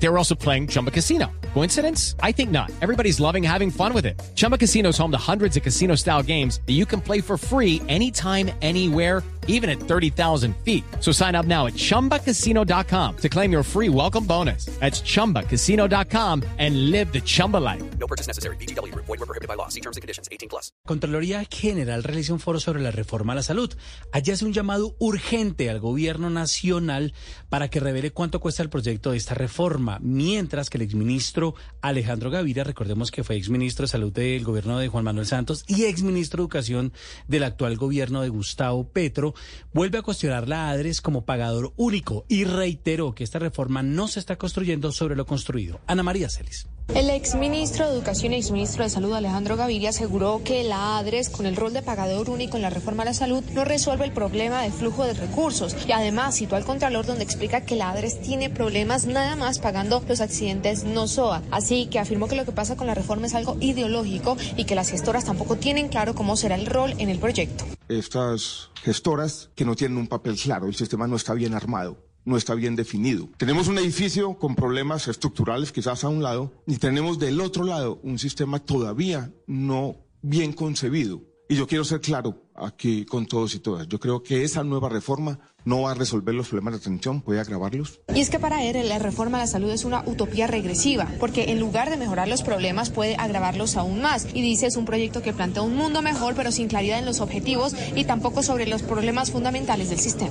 They were also playing Chumba Casino. Coincidence? I think not. Everybody's loving having fun with it. Chumba Casino is home to hundreds of casino style games that you can play for free anytime, anywhere, even at 30,000 feet. So sign up now at chumbacasino.com to claim your free welcome bonus. That's chumbacasino.com and live the Chumba life. No purchase necessary. BGW. Void were prohibited by law. See terms and conditions. 18 plus. Contraloría General realiza un foro sobre la reforma a la salud. Allí hace un llamado urgente al gobierno nacional para que revele cuánto cuesta el proyecto de esta mientras que el exministro Alejandro Gaviria, recordemos que fue exministro de Salud del gobierno de Juan Manuel Santos y exministro de Educación del actual gobierno de Gustavo Petro, vuelve a cuestionar la ADRES como pagador único y reiteró que esta reforma no se está construyendo sobre lo construido. Ana María Celis. El exministro de Educación y exministro de Salud, Alejandro Gaviria, aseguró que la ADRES, con el rol de pagador único en la reforma a la salud, no resuelve el problema de flujo de recursos. Y además citó al Contralor donde explica que la ADRES tiene problemas nada más pagando los accidentes no SOA. Así que afirmó que lo que pasa con la reforma es algo ideológico y que las gestoras tampoco tienen claro cómo será el rol en el proyecto. Estas gestoras que no tienen un papel claro, el sistema no está bien armado no está bien definido. Tenemos un edificio con problemas estructurales quizás a un lado y tenemos del otro lado un sistema todavía no bien concebido. Y yo quiero ser claro aquí con todos y todas. Yo creo que esa nueva reforma no va a resolver los problemas de atención, puede agravarlos. Y es que para él la reforma a la salud es una utopía regresiva, porque en lugar de mejorar los problemas puede agravarlos aún más. Y dice es un proyecto que plantea un mundo mejor, pero sin claridad en los objetivos y tampoco sobre los problemas fundamentales del sistema.